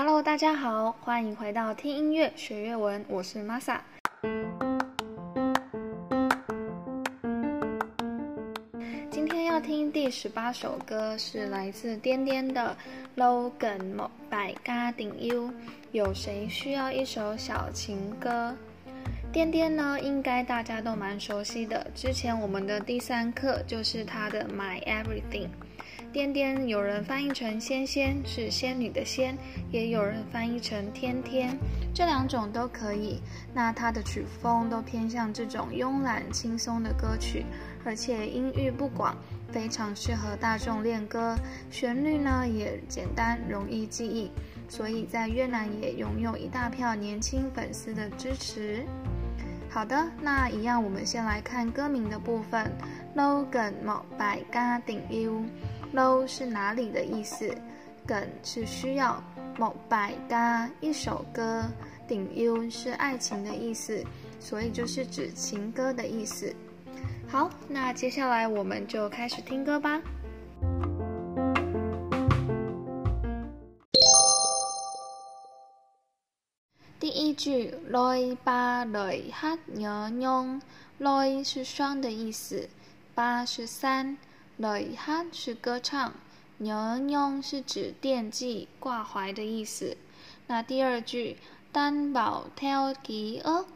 Hello，大家好，欢迎回到听音乐学粤文，我是 Masa。今天要听第十八首歌，是来自颠颠的《Logan 莫百家顶 U》，有谁需要一首小情歌？颠颠呢，应该大家都蛮熟悉的，之前我们的第三课就是他的《My Everything》。颠颠有人翻译成仙仙，是仙女的仙，也有人翻译成天天，这两种都可以。那它的曲风都偏向这种慵懒轻松的歌曲，而且音域不广，非常适合大众练歌。旋律呢也简单，容易记忆，所以在越南也拥有一大票年轻粉丝的支持。好的，那一样我们先来看歌名的部分，Logan 莫百家顶 U。Low 是哪里的意思？梗是需要。某百家一首歌，顶 U 是爱情的意思，所以就是指情歌的意思。好，那接下来我们就开始听歌吧。第一句，loi ba loi hát nhớ nhung，loi 是双的意思八是三。Lời hát 是歌唱，nhớ nhung 是指惦记、挂怀的意思。那第二句，担保 theo ký ức，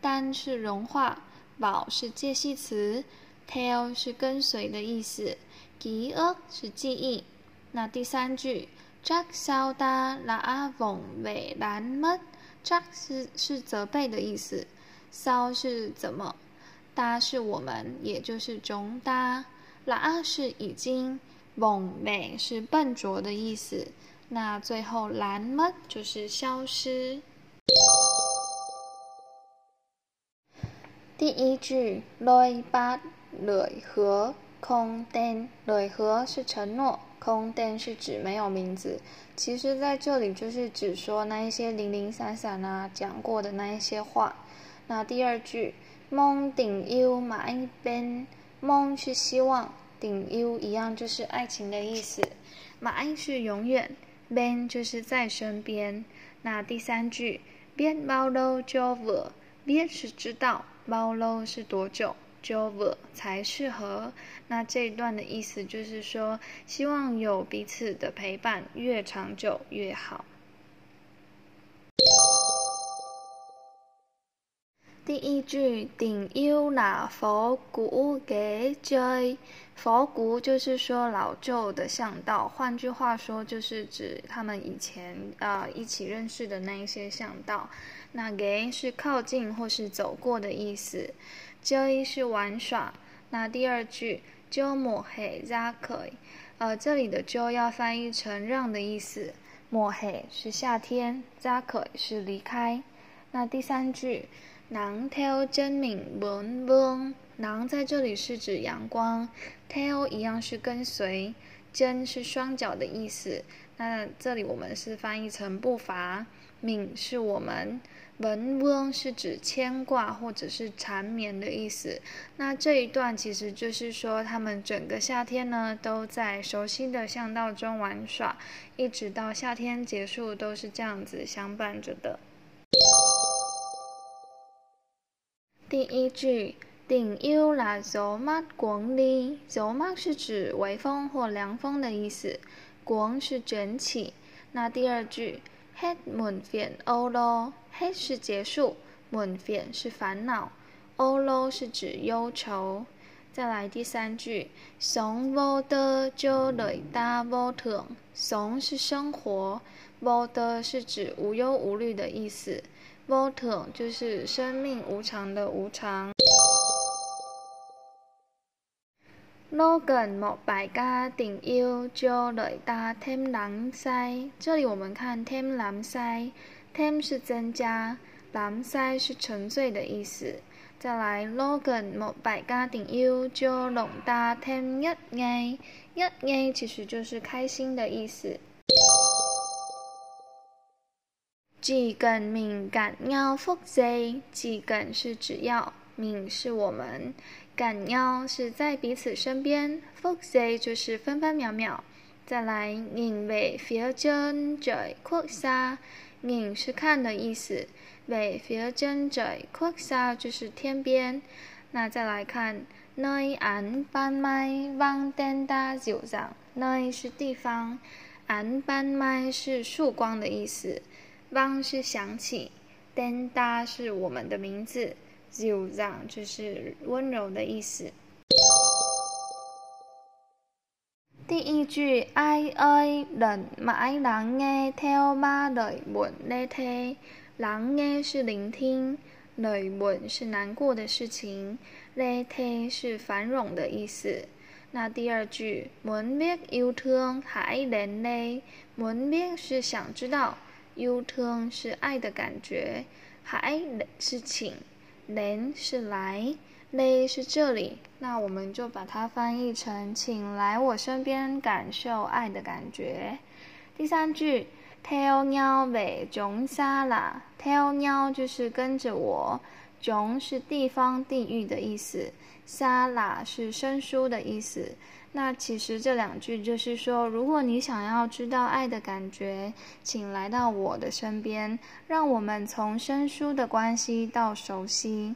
担是融化，保是介系词，tell 是跟随的意思，ký ức 是记忆。那第三句，chắc sao ta đã vụng về đánh mất，chắc 是是责备的意思，sao 是怎么，搭是我们，也就是中搭。啦是已经，蒙美是笨拙的意思。那最后蓝么就是消失。第一句雷巴雷和空灯雷和是承诺，空灯是指没有名字。其实在这里就是指说那一些零零散散啊讲过的那一些话。那第二句梦顶 u 马一边。梦是希望，顶 u 一样就是爱情的意思。马是永远，ben 就是在身边。那第三句，biết bao lâu cho vừa，biết 是知道，Bolo 是多久，cho vừa 才适合。那这一段的意思就是说，希望有彼此的陪伴，越长久越好。第一句顶 u 那佛古给追，佛古就是说老旧的巷道，换句话说就是指他们以前呃一起认识的那一些巷道。那给是靠近或是走过的意思，追是玩耍。那第二句就抹黑扎可，呃这里的就要翻译成让的意思，抹黑是夏天，扎可是离开。那第三句。囊 tell 真名文翁，囊在这里是指阳光，tell 一样是跟随，真是双脚的意思。那这里我们是翻译成步伐，敏是我们，文翁是指牵挂或者是缠绵的意思。那这一段其实就是说，他们整个夏天呢都在熟悉的巷道中玩耍，一直到夏天结束都是这样子相伴着的。第一句，顶 u 啦走马滚哩，走马是指微风或凉风的意思，滚是卷起。那第二句，head 满片 o lo head 是结束，满片是烦恼，o lo 是指忧愁。再来第三句，sống vô tư cho đời ta vô thường，sống 是生活，vô tư 是指无忧无虑的意思。Voter 就是生命无常的无常。Logan 某百家顶 U 就雷达 tem 蓝塞，这里我们看 tem 蓝塞，tem 是增加，蓝塞是沉醉的意思。再来，Logan 某百家顶 U 就龙达 tem 一 A，一 A 其实就是开心的意思。既更敏感要复杂，既更是只要敏是我们，感要是在彼此身边，复杂就是分分秒秒。再来，因为 feel 真在扩沙，因是看的意思，为 feel 真在扩沙就是天边。那再来看，内安班麦望灯大酒上，内是地方，安班麦是曙光的意思。，vang 是响起，đèn đa 是我们的名字，dịu dàng 就是温柔的意思。第一句，Iơi đừng mãi lắng nghe theo ba lời buồn lê thê。lắng nghe 是聆听，lời buồn 是难过的事情，lê thê 是繁荣的意思。那第二句，muốn biết yêu thương hãy đến đây，muốn biết 是想知道 U turn 是爱的感觉，Hi 是请，Then 是来。嘞是这里，那我们就把它翻译成“请来我身边，感受爱的感觉”。第三句，Tell 鸟尾中沙啦，Tell 鸟就是跟着我囧是地方、地域的意思沙拉是生疏的意思。那其实这两句就是说，如果你想要知道爱的感觉，请来到我的身边，让我们从生疏的关系到熟悉。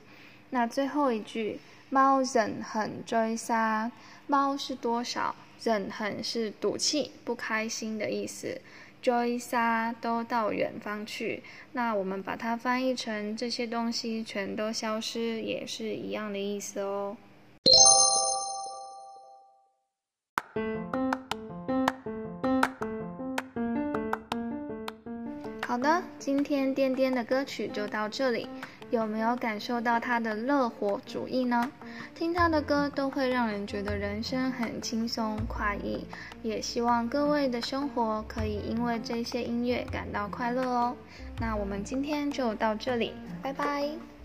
那最后一句，猫忍很追杀，猫是多少？忍很是赌气、不开心的意思。追杀都到远方去，那我们把它翻译成这些东西全都消失，也是一样的意思哦。好的，今天颠颠的歌曲就到这里。有没有感受到他的乐活主义呢？听他的歌都会让人觉得人生很轻松快意。也希望各位的生活可以因为这些音乐感到快乐哦。那我们今天就到这里，拜拜。